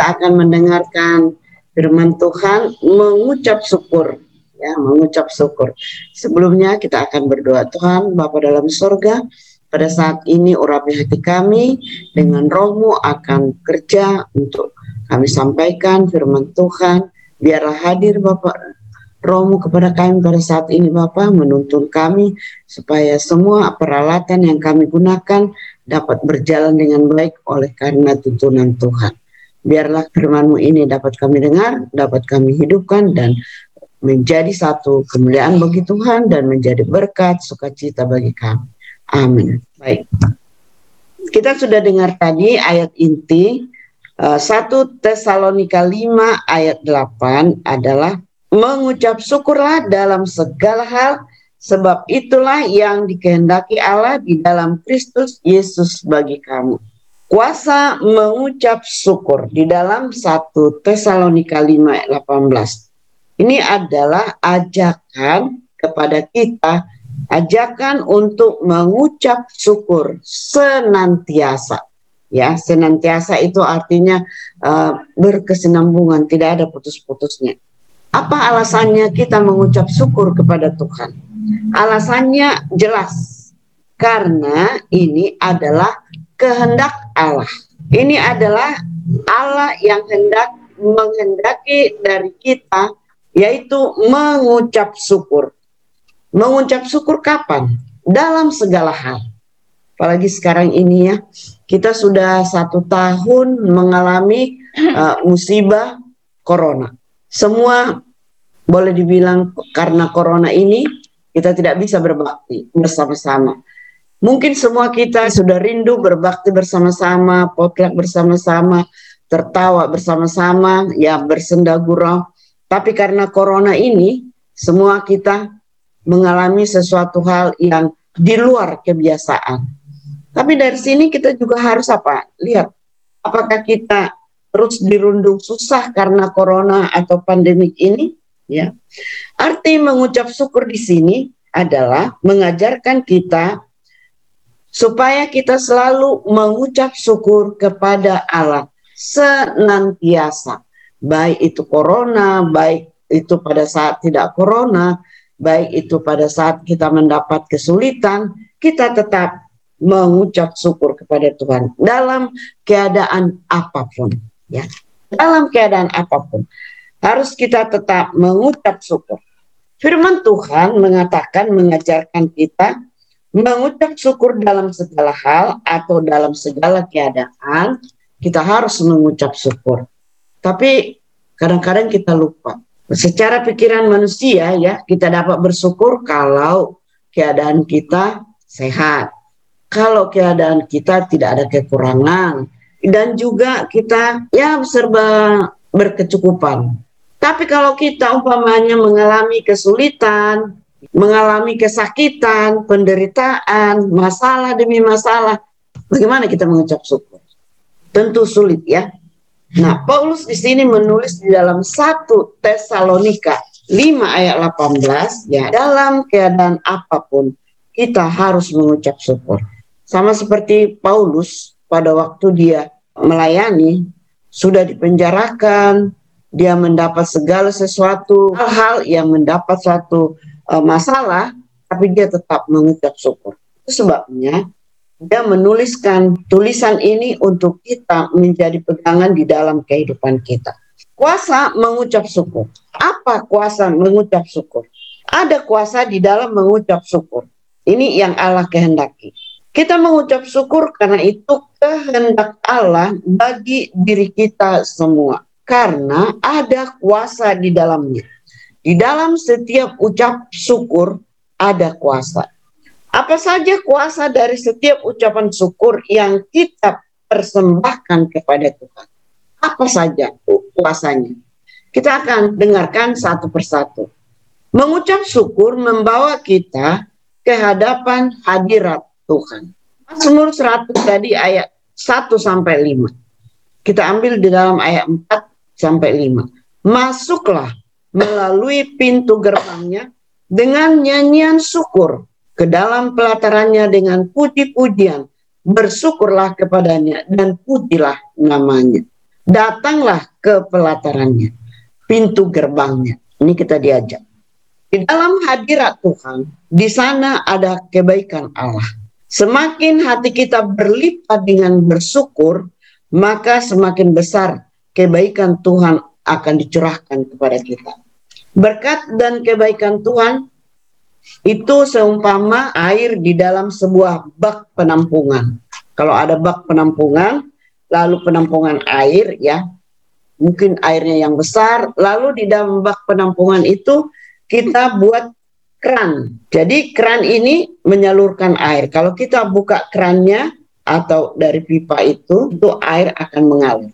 kita akan mendengarkan firman Tuhan mengucap syukur ya mengucap syukur. Sebelumnya kita akan berdoa Tuhan Bapa dalam sorga pada saat ini urapi hati kami dengan rohmu akan kerja untuk kami sampaikan firman Tuhan. Biarlah hadir Bapak rohmu kepada kami pada saat ini Bapak menuntun kami supaya semua peralatan yang kami gunakan dapat berjalan dengan baik oleh karena tuntunan Tuhan. Biarlah firmanmu ini dapat kami dengar, dapat kami hidupkan dan menjadi satu kemuliaan bagi Tuhan dan menjadi berkat sukacita bagi kami. Amin. Baik. Kita sudah dengar tadi ayat inti 1 eh, Tesalonika 5 ayat 8 adalah mengucap syukurlah dalam segala hal sebab itulah yang dikehendaki Allah di dalam Kristus Yesus bagi kamu. Kuasa mengucap syukur di dalam 1 Tesalonika 5 ayat 18. Ini adalah ajakan kepada kita, ajakan untuk mengucap syukur senantiasa. Ya senantiasa itu artinya uh, berkesinambungan tidak ada putus-putusnya. Apa alasannya kita mengucap syukur kepada Tuhan? Alasannya jelas karena ini adalah kehendak Allah ini adalah Allah yang hendak menghendaki dari kita yaitu mengucap syukur mengucap syukur kapan dalam segala hal apalagi sekarang ini ya kita sudah satu tahun mengalami uh, musibah corona. Semua boleh dibilang karena corona ini kita tidak bisa berbakti bersama-sama. Mungkin semua kita sudah rindu berbakti bersama-sama, potluck bersama-sama, tertawa bersama-sama, ya bersenda gurau. Tapi karena corona ini, semua kita mengalami sesuatu hal yang di luar kebiasaan tapi dari sini kita juga harus apa? Lihat apakah kita terus dirundung susah karena corona atau pandemik ini, ya. Arti mengucap syukur di sini adalah mengajarkan kita supaya kita selalu mengucap syukur kepada Allah senantiasa. Baik itu corona, baik itu pada saat tidak corona, baik itu pada saat kita mendapat kesulitan, kita tetap mengucap syukur kepada Tuhan dalam keadaan apa pun ya dalam keadaan apa pun harus kita tetap mengucap syukur firman Tuhan mengatakan mengajarkan kita mengucap syukur dalam segala hal atau dalam segala keadaan kita harus mengucap syukur. Tapi kadang-kadang kita lupa. Secara pikiran manusia ya kita dapat bersyukur kalau keadaan kita sehat. Kalau keadaan kita tidak ada kekurangan. Dan juga kita ya serba berkecukupan. Tapi kalau kita umpamanya mengalami kesulitan, mengalami kesakitan, penderitaan, masalah demi masalah, bagaimana kita mengucap syukur? Tentu sulit ya. Nah, Paulus di sini menulis di dalam satu Tesalonika 5 ayat 18 ya, dalam keadaan apa pun kita harus mengucap syukur. Sama seperti Paulus pada waktu dia melayani, sudah dipenjarakan, dia mendapat segala sesuatu hal-hal yang mendapat suatu uh, masalah, tapi dia tetap mengucap syukur. Itu sebabnya dia menuliskan tulisan ini untuk kita menjadi pegangan di dalam kehidupan kita. Kuasa mengucap syukur. Apa kuasa mengucap syukur? Ada kuasa di dalam mengucap syukur. Ini yang Allah kehendaki. Kita mengucap syukur karena itu kehendak Allah bagi diri kita semua. Karena ada kuasa di dalamnya. Di dalam setiap ucap syukur ada kuasa. Apa saja kuasa dari setiap ucapan syukur yang kita persembahkan kepada Tuhan? Apa saja kuasanya? Kita akan dengarkan satu persatu. Mengucap syukur membawa kita ke hadapan hadirat Tuhan. Mazmur 100 tadi ayat 1 sampai 5. Kita ambil di dalam ayat 4 sampai 5. Masuklah melalui pintu gerbangnya dengan nyanyian syukur ke dalam pelatarannya dengan puji-pujian. Bersyukurlah kepadanya dan pujilah namanya. datanglah ke pelatarannya, pintu gerbangnya. Ini kita diajak. Di dalam hadirat Tuhan, di sana ada kebaikan Allah. Semakin hati kita berlipat dengan bersyukur, maka semakin besar kebaikan Tuhan akan dicurahkan kepada kita. Berkat dan kebaikan Tuhan itu seumpama air di dalam sebuah bak penampungan. Kalau ada bak penampungan, lalu penampungan air ya, mungkin airnya yang besar, lalu di dalam bak penampungan itu kita buat keran. Jadi keran ini menyalurkan air. Kalau kita buka kerannya atau dari pipa itu, itu air akan mengalir.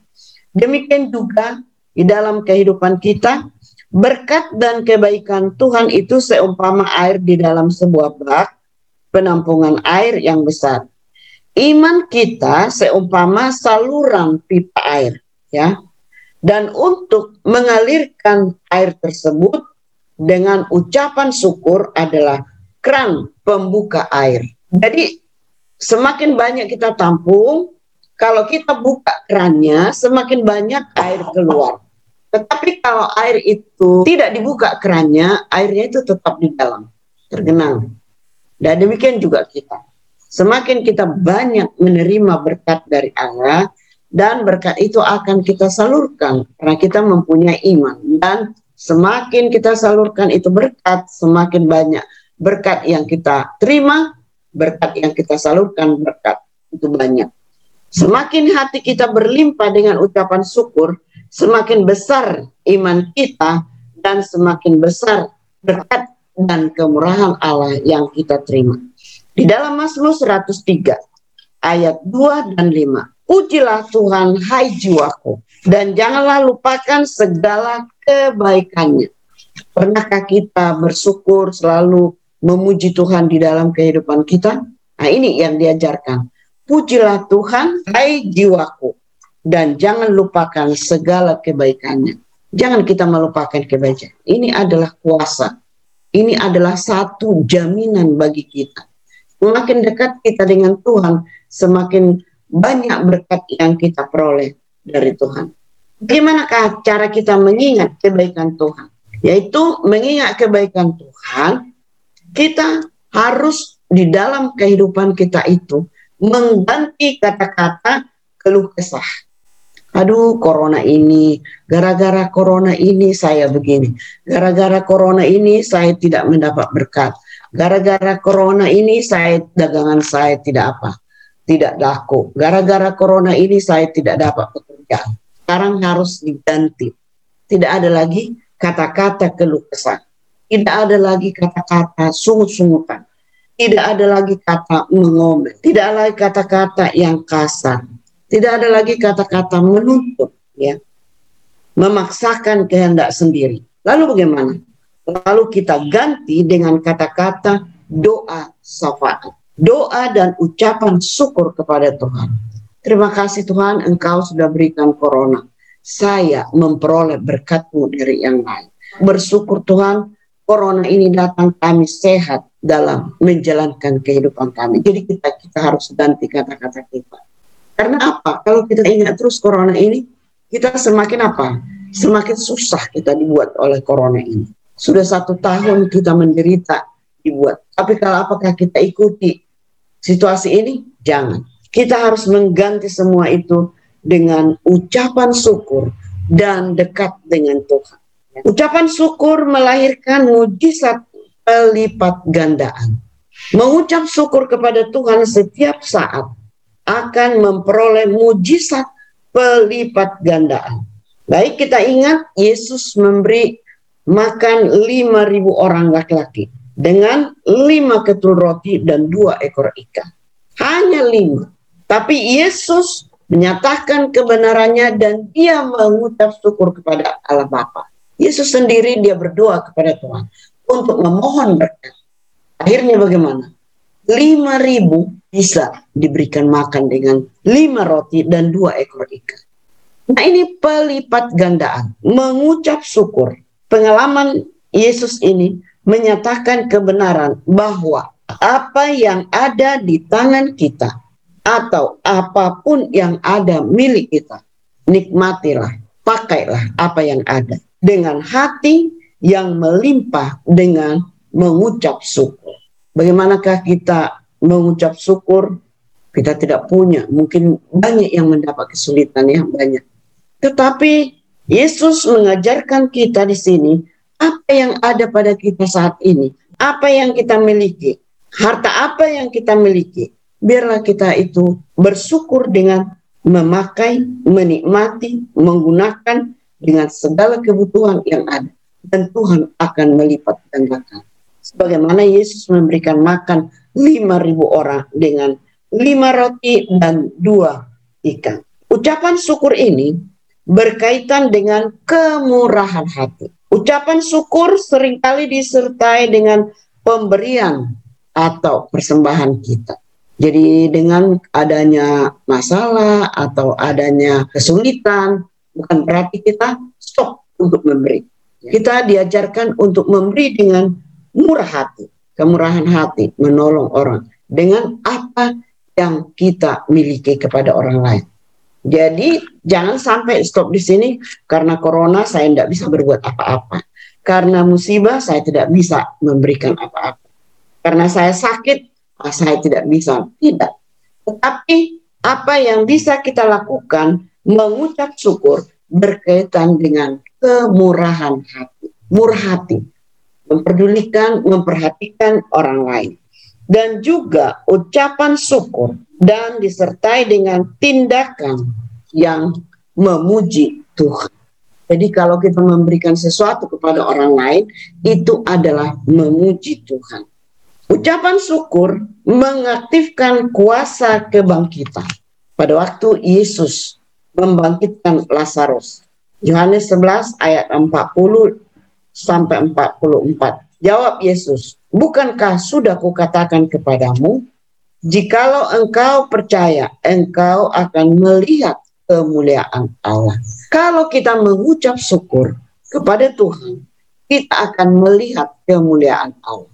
Demikian juga di dalam kehidupan kita, Berkat dan kebaikan Tuhan itu seumpama air di dalam sebuah bak penampungan air yang besar. Iman kita seumpama saluran pipa air, ya. Dan untuk mengalirkan air tersebut dengan ucapan syukur adalah keran pembuka air. Jadi semakin banyak kita tampung, kalau kita buka kerannya, semakin banyak air keluar. Tetapi kalau air itu tidak dibuka kerannya, airnya itu tetap di dalam, tergenang. Dan demikian juga kita. Semakin kita banyak menerima berkat dari Allah, dan berkat itu akan kita salurkan karena kita mempunyai iman. Dan semakin kita salurkan itu berkat, semakin banyak berkat yang kita terima, berkat yang kita salurkan berkat itu banyak. Semakin hati kita berlimpah dengan ucapan syukur, semakin besar iman kita dan semakin besar berkat dan kemurahan Allah yang kita terima. Di dalam Mazmur 103 ayat 2 dan 5. Pujilah Tuhan hai jiwaku dan janganlah lupakan segala kebaikannya. Pernahkah kita bersyukur selalu memuji Tuhan di dalam kehidupan kita? Nah ini yang diajarkan. Pujilah Tuhan hai jiwaku dan jangan lupakan segala kebaikannya. Jangan kita melupakan kebaikan. Ini adalah kuasa. Ini adalah satu jaminan bagi kita. Semakin dekat kita dengan Tuhan, semakin banyak berkat yang kita peroleh dari Tuhan. Bagaimanakah cara kita mengingat kebaikan Tuhan? Yaitu mengingat kebaikan Tuhan, kita harus di dalam kehidupan kita itu mengganti kata-kata keluh kesah aduh corona ini, gara-gara corona ini saya begini, gara-gara corona ini saya tidak mendapat berkat, gara-gara corona ini saya dagangan saya tidak apa, tidak laku, gara-gara corona ini saya tidak dapat pekerjaan. Sekarang harus diganti. Tidak ada lagi kata-kata keluh kesah. Tidak ada lagi kata-kata sungut-sungutan. Tidak ada lagi kata mengomel. Tidak ada lagi kata-kata yang kasar tidak ada lagi kata-kata menuntut, ya, memaksakan kehendak sendiri. Lalu bagaimana? Lalu kita ganti dengan kata-kata doa syafaat. Doa dan ucapan syukur kepada Tuhan. Terima kasih Tuhan, Engkau sudah berikan corona. Saya memperoleh berkatmu dari yang lain. Bersyukur Tuhan, corona ini datang kami sehat dalam menjalankan kehidupan kami. Jadi kita kita harus ganti kata-kata kita karena apa? Kalau kita ingat terus corona ini, kita semakin apa? Semakin susah kita dibuat oleh corona ini. Sudah satu tahun kita menderita dibuat. Tapi kalau apakah kita ikuti situasi ini? Jangan. Kita harus mengganti semua itu dengan ucapan syukur dan dekat dengan Tuhan. Ucapan syukur melahirkan mujizat pelipat gandaan. Mengucap syukur kepada Tuhan setiap saat akan memperoleh mujizat pelipat gandaan. Baik kita ingat Yesus memberi makan 5000 orang laki-laki dengan lima ketul roti dan dua ekor ikan. Hanya lima. Tapi Yesus menyatakan kebenarannya dan dia mengucap syukur kepada Allah Bapa. Yesus sendiri dia berdoa kepada Tuhan untuk memohon berkat. Akhirnya bagaimana? Lima ribu bisa diberikan makan dengan lima roti dan dua ekor ikan. Nah ini pelipat gandaan, mengucap syukur. Pengalaman Yesus ini menyatakan kebenaran bahwa apa yang ada di tangan kita atau apa pun yang ada milik kita nikmatilah, pakailah apa yang ada dengan hati yang melimpah dengan mengucap syukur. Bagaimanakah kita mengucap syukur? Kita tidak punya, mungkin banyak yang mendapat kesulitan ya banyak. Tetapi Yesus mengajarkan kita di sini apa yang ada pada kita saat ini, apa yang kita miliki, harta apa yang kita miliki. Biarlah kita itu bersyukur dengan memakai, menikmati, menggunakan dengan segala kebutuhan yang ada. Dan Tuhan akan melipat gandakan. Sebagaimana Yesus memberikan makan 5.000 orang dengan lima roti dan dua ikan. Ucapan syukur ini berkaitan dengan kemurahan hati. Ucapan syukur sering kali disertai dengan pemberian atau persembahan kita. Jadi dengan adanya masalah atau adanya kesulitan, bukan berarti kita stop untuk memberi. Kita diajarkan untuk memberi dengan murah hati, kemurahan hati, menolong orang dengan apa yang kita miliki kepada orang lain. Jadi jangan sampai stop di sini karena corona saya tidak bisa berbuat apa-apa. Karena musibah saya tidak bisa memberikan apa-apa. Karena saya sakit Ah, saya tidak bisa. Tidak. Tetapi apa yang bisa kita lakukan mengucap syukur berkaitan dengan kemurahan hati. Murah hati. Memperdulikan, memperhatikan orang lain. Dan juga ucapan syukur dan disertai dengan tindakan yang memuji Tuhan. Jadi kalau kita memberikan sesuatu kepada orang lain, itu adalah memuji Tuhan. Ucapan syukur mengaktifkan kuasa kebangkitan. Pada waktu Yesus membangkitkan Lazarus. Yohanes 11 ayat 40 sampai 44. Jawab Yesus, bukankah sudah kukatakan kepadamu, jikalau engkau percaya, engkau akan melihat kemuliaan Allah. Kalau kita mengucap syukur kepada Tuhan, kita akan melihat kemuliaan Allah.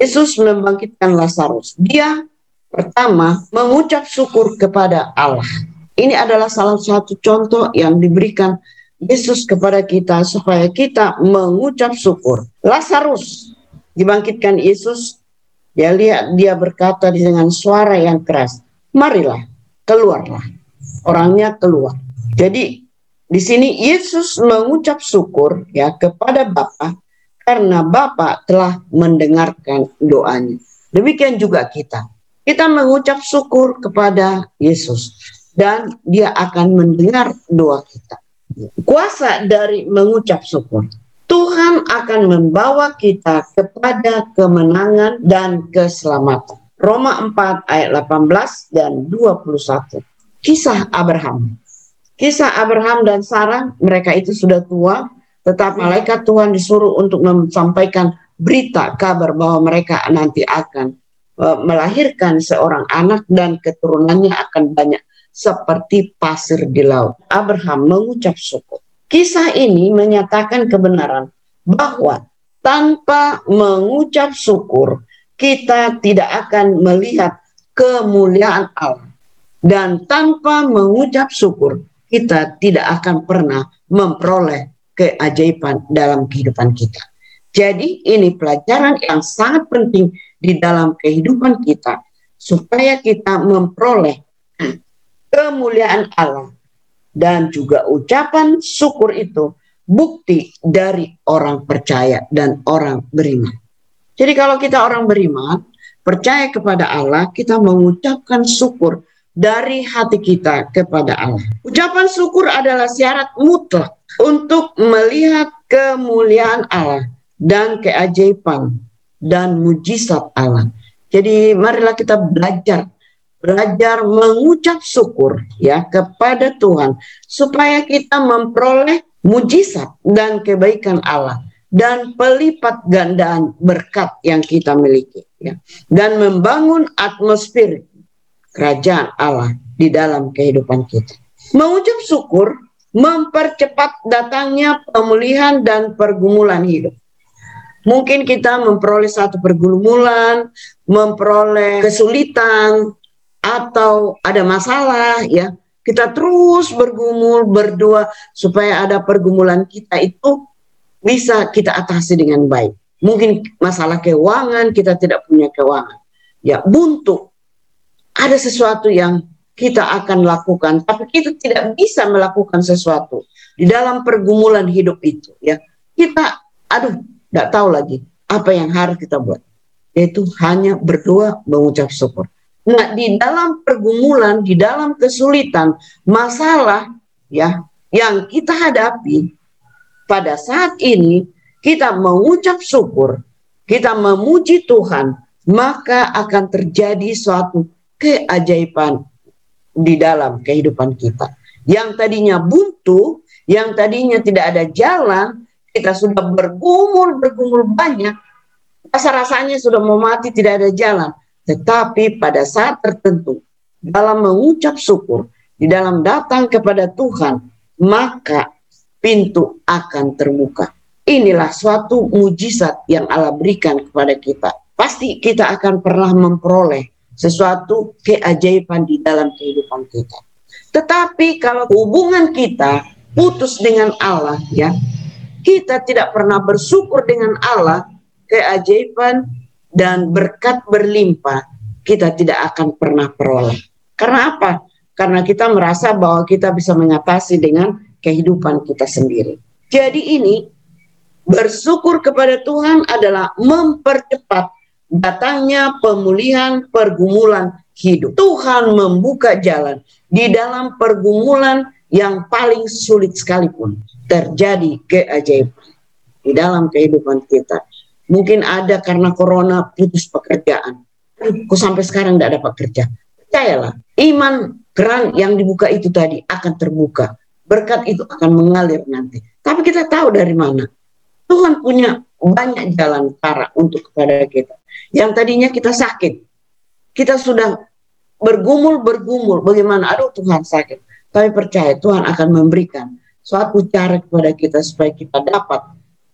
Yesus membangkitkan Lazarus. Dia pertama mengucap syukur kepada Allah. Ini adalah salah satu contoh yang diberikan Yesus kepada kita supaya kita mengucap syukur. Lazarus dibangkitkan Yesus, dia lihat dia berkata dengan suara yang keras, "Marilah, keluarlah." Orangnya keluar. Jadi di sini Yesus mengucap syukur ya kepada Bapa karena Bapa telah mendengarkan doanya. Demikian juga kita. Kita mengucap syukur kepada Yesus dan dia akan mendengar doa kita. Kuasa dari mengucap syukur. Tuhan akan membawa kita kepada kemenangan dan keselamatan. Roma 4 ayat 18 dan 21. Kisah Abraham. Kisah Abraham dan Sarah, mereka itu sudah tua, tetapi malaikat Tuhan disuruh untuk menyampaikan berita kabar bahwa mereka nanti akan uh, melahirkan seorang anak dan keturunannya akan banyak seperti pasir di laut. Abraham mengucap syukur. Kisah ini menyatakan kebenaran bahwa tanpa mengucap syukur kita tidak akan melihat kemuliaan Allah. Dan tanpa mengucap syukur kita tidak akan pernah memperoleh keajaiban dalam kehidupan kita. Jadi ini pelajaran yang sangat penting di dalam kehidupan kita supaya kita memperoleh kemuliaan Allah dan juga ucapan syukur itu bukti dari orang percaya dan orang beriman. Jadi kalau kita orang beriman, percaya kepada Allah, kita mengucapkan syukur dari hati kita kepada Allah. Ucapan syukur adalah syarat mutlak untuk melihat kemuliaan Allah dan keajaiban dan mujizat Allah. Jadi marilah kita belajar belajar mengucap syukur ya kepada Tuhan supaya kita memperoleh mujizat dan kebaikan Allah dan pelipat gandaan berkat yang kita miliki ya dan membangun atmosfer kerajaan Allah di dalam kehidupan kita. Mengucap syukur mempercepat datangnya pemulihan dan pergumulan hidup. Mungkin kita memperoleh satu pergumulan, memperoleh kesulitan, atau ada masalah ya. kita terus bergumul, berdoa supaya ada pergumulan kita itu bisa kita atasi dengan baik. Mungkin masalah keuangan, kita tidak punya keuangan. Ya, buntu. Ada sesuatu yang kita akan lakukan, tapi kita tidak bisa melakukan sesuatu di dalam pergumulan hidup itu. Ya, kita, aduh, tidak tahu lagi apa yang harus kita buat. Yaitu hanya berdoa, mengucap syukur. Nah, di dalam pergumulan, di dalam kesulitan, masalah ya yang kita hadapi pada saat ini kita mengucap syukur, kita memuji Tuhan, maka akan terjadi suatu keajaiban di dalam kehidupan kita. Yang tadinya buntu, yang tadinya tidak ada jalan, kita sudah bergumul, bergumul banyak, rasa-rasanya sudah mau mati, tidak ada jalan. Tetapi pada saat tertentu, dalam mengucap syukur, di dalam datang kepada Tuhan, maka pintu akan terbuka. Inilah suatu mujizat yang Allah berikan kepada kita. Pasti kita akan pernah memperoleh sesuatu keajaiban di dalam kehidupan kita. Tetapi kalau hubungan kita putus dengan Allah, ya, kita tidak pernah bersyukur dengan Allah, keajaiban dan berkat berlimpah kita tidak akan pernah peroleh. Karena apa? Karena kita merasa bahwa kita bisa mengatasi dengan kehidupan kita sendiri. Jadi ini bersyukur kepada Tuhan adalah mempercepat datangnya pemulihan pergumulan hidup. Tuhan membuka jalan di dalam pergumulan yang paling sulit sekalipun terjadi keajaiban di dalam kehidupan kita. Mungkin ada karena corona putus pekerjaan. Kok sampai sekarang tidak dapat kerja. Percayalah, iman keran yang dibuka itu tadi akan terbuka. Berkat itu akan mengalir nanti. Tapi kita tahu dari mana. Tuhan punya banyak jalan cara untuk kepada kita. Yang tadinya kita sakit. Kita sudah bergumul-bergumul. Bagaimana? Aduh Tuhan sakit. Tapi percaya Tuhan akan memberikan suatu cara kepada kita supaya kita dapat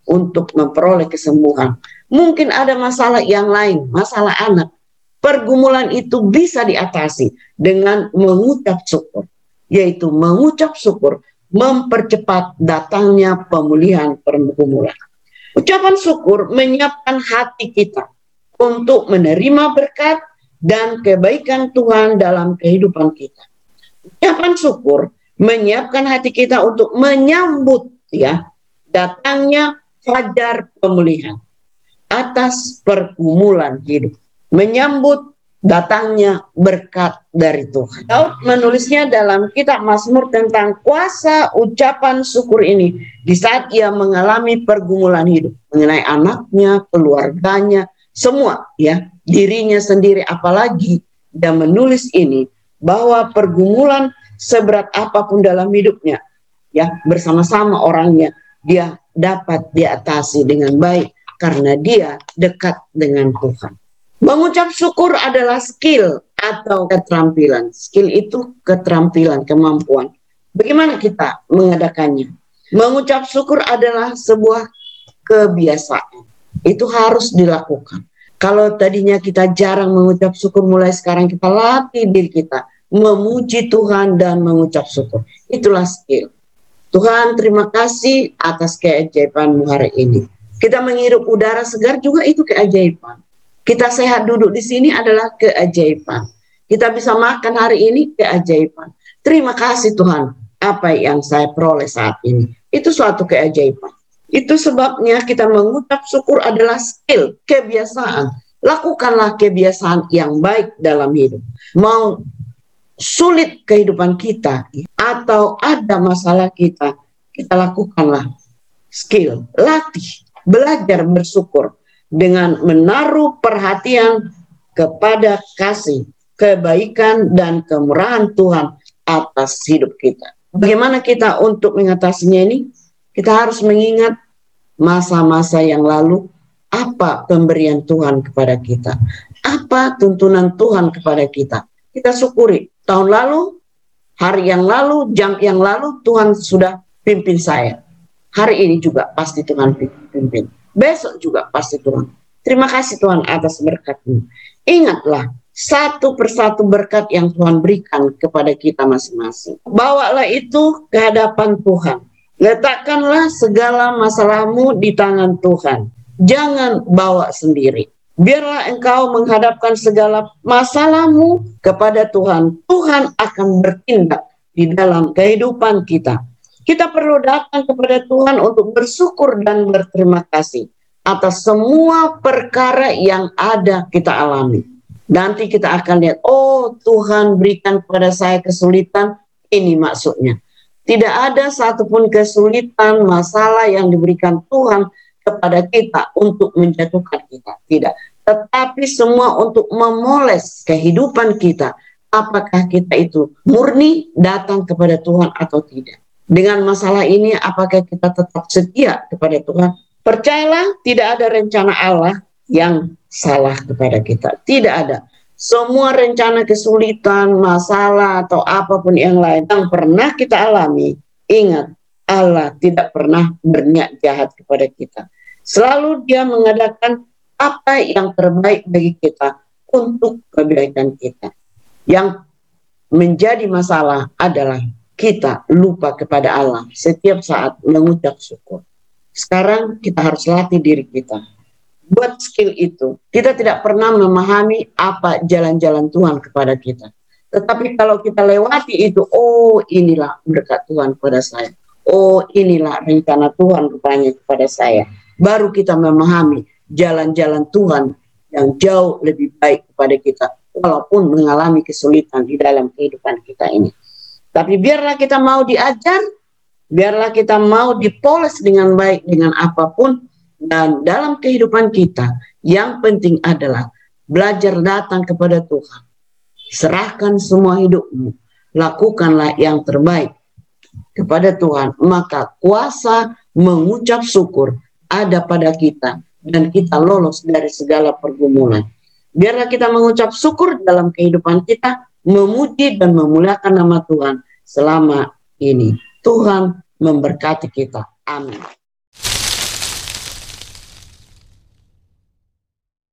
untuk memperoleh kesembuhan. Mungkin ada masalah yang lain, masalah anak. Pergumulan itu bisa diatasi dengan mengucap syukur, yaitu mengucap syukur mempercepat datangnya pemulihan pergumulan. Ucapan syukur menyiapkan hati kita untuk menerima berkat dan kebaikan Tuhan dalam kehidupan kita. Ucapan syukur menyiapkan hati kita untuk menyambut ya datangnya fajar pemulihan atas pergumulan hidup. Menyambut datangnya berkat dari Tuhan. Daud menulisnya dalam kitab Mazmur tentang kuasa ucapan syukur ini di saat ia mengalami pergumulan hidup mengenai anaknya, keluarganya, semua ya, dirinya sendiri apalagi dia menulis ini bahwa pergumulan seberat apa pun dalam hidupnya ya bersama-sama orangnya dia dapat diatasi dengan baik karena dia dekat dengan Tuhan. Mengucap syukur adalah skill atau keterampilan. Skill itu keterampilan, kemampuan. Bagaimana kita mengadakannya? Mengucap syukur adalah sebuah kebiasaan. Itu harus dilakukan. Kalau tadinya kita jarang mengucap syukur, mulai sekarang kita latih diri kita memuji Tuhan dan mengucap syukur. Itulah skill. Tuhan terima kasih atas keajaibanmu hari ini. Kita menghirup udara segar juga itu keajaiban. Kita sehat duduk di sini adalah keajaiban. Kita bisa makan hari ini keajaiban. Terima kasih Tuhan apa yang saya peroleh saat ini. Itu suatu keajaiban. Itu sebabnya kita mengucap syukur adalah skill, kebiasaan. Lakukanlah kebiasaan yang baik dalam hidup. Mau sulit kehidupan kita atau ada masalah kita, kita lakukanlah skill, latih, belajar bersyukur dengan menaruh perhatian kepada kasih, kebaikan dan kemurahan Tuhan atas hidup kita. Bagaimana kita untuk mengatasinya ini? Kita harus mengingat masa-masa yang lalu apa pemberian Tuhan kepada kita, apa tuntunan Tuhan kepada kita. Kita syukuri tahun lalu, hari yang lalu, jam yang lalu Tuhan sudah pimpin saya. Hari ini juga pasti Tuhan pimpin. Besok juga pasti Tuhan. Terima kasih Tuhan atas berkatmu. Ingatlah, satu persatu berkat yang Tuhan berikan kepada kita masing-masing. Bawalah itu ke hadapan Tuhan. Letakkanlah segala masalahmu di tangan Tuhan. Jangan bawa sendiri. Biarlah engkau menghadapkan segala masalahmu kepada Tuhan. Tuhan akan bertindak di dalam kehidupan kita. Kita perlu datang kepada Tuhan untuk bersyukur dan berterima kasih atas semua perkara yang ada kita alami Nanti kita akan lihat, oh Tuhan berikan kepada saya kesulitan, ini maksudnya. Tidak ada satupun kesulitan, masalah yang diberikan Tuhan kepada kita untuk menjatuhkan kita. Tidak. Tetapi semua untuk memoles kehidupan kita. Apakah kita itu murni datang kepada Tuhan atau tidak. Dengan masalah ini, apakah kita tetap setia kepada Tuhan? Percayalah, tidak ada rencana Allah yang salah kepada kita. Tidak ada. Semua rencana kesulitan, masalah, atau apa pun yang lain yang pernah kita alami, ingat, Allah tidak pernah berniat jahat kepada kita. Selalu dia mengadakan apa yang terbaik bagi kita untuk kebaikan kita. Yang menjadi masalah adalah kita lupa kepada Allah setiap saat mengucap syukur. Sekarang kita harus latih diri kita buat skill itu, kita tidak pernah memahami apa jalan-jalan Tuhan kepada kita. Tetapi kalau kita lewati itu, oh inilah berkat Tuhan kepada saya. Oh inilah rencana Tuhan rupanya kepada saya. Baru kita memahami jalan-jalan Tuhan yang jauh lebih baik kepada kita. Walaupun mengalami kesulitan di dalam kehidupan kita ini. Tapi biarlah kita mau diajar, biarlah kita mau dipoles dengan baik dengan apa pun, dan dalam kehidupan kita, yang penting adalah belajar datang kepada Tuhan. Serahkan semua hidupmu, lakukanlah yang terbaik kepada Tuhan, maka kuasa mengucap syukur ada pada kita dan kita lolos dari segala pergumulan. Biarlah kita mengucap syukur dalam kehidupan kita, memuji dan memuliakan nama Tuhan selama ini. Tuhan memberkati kita. Amin.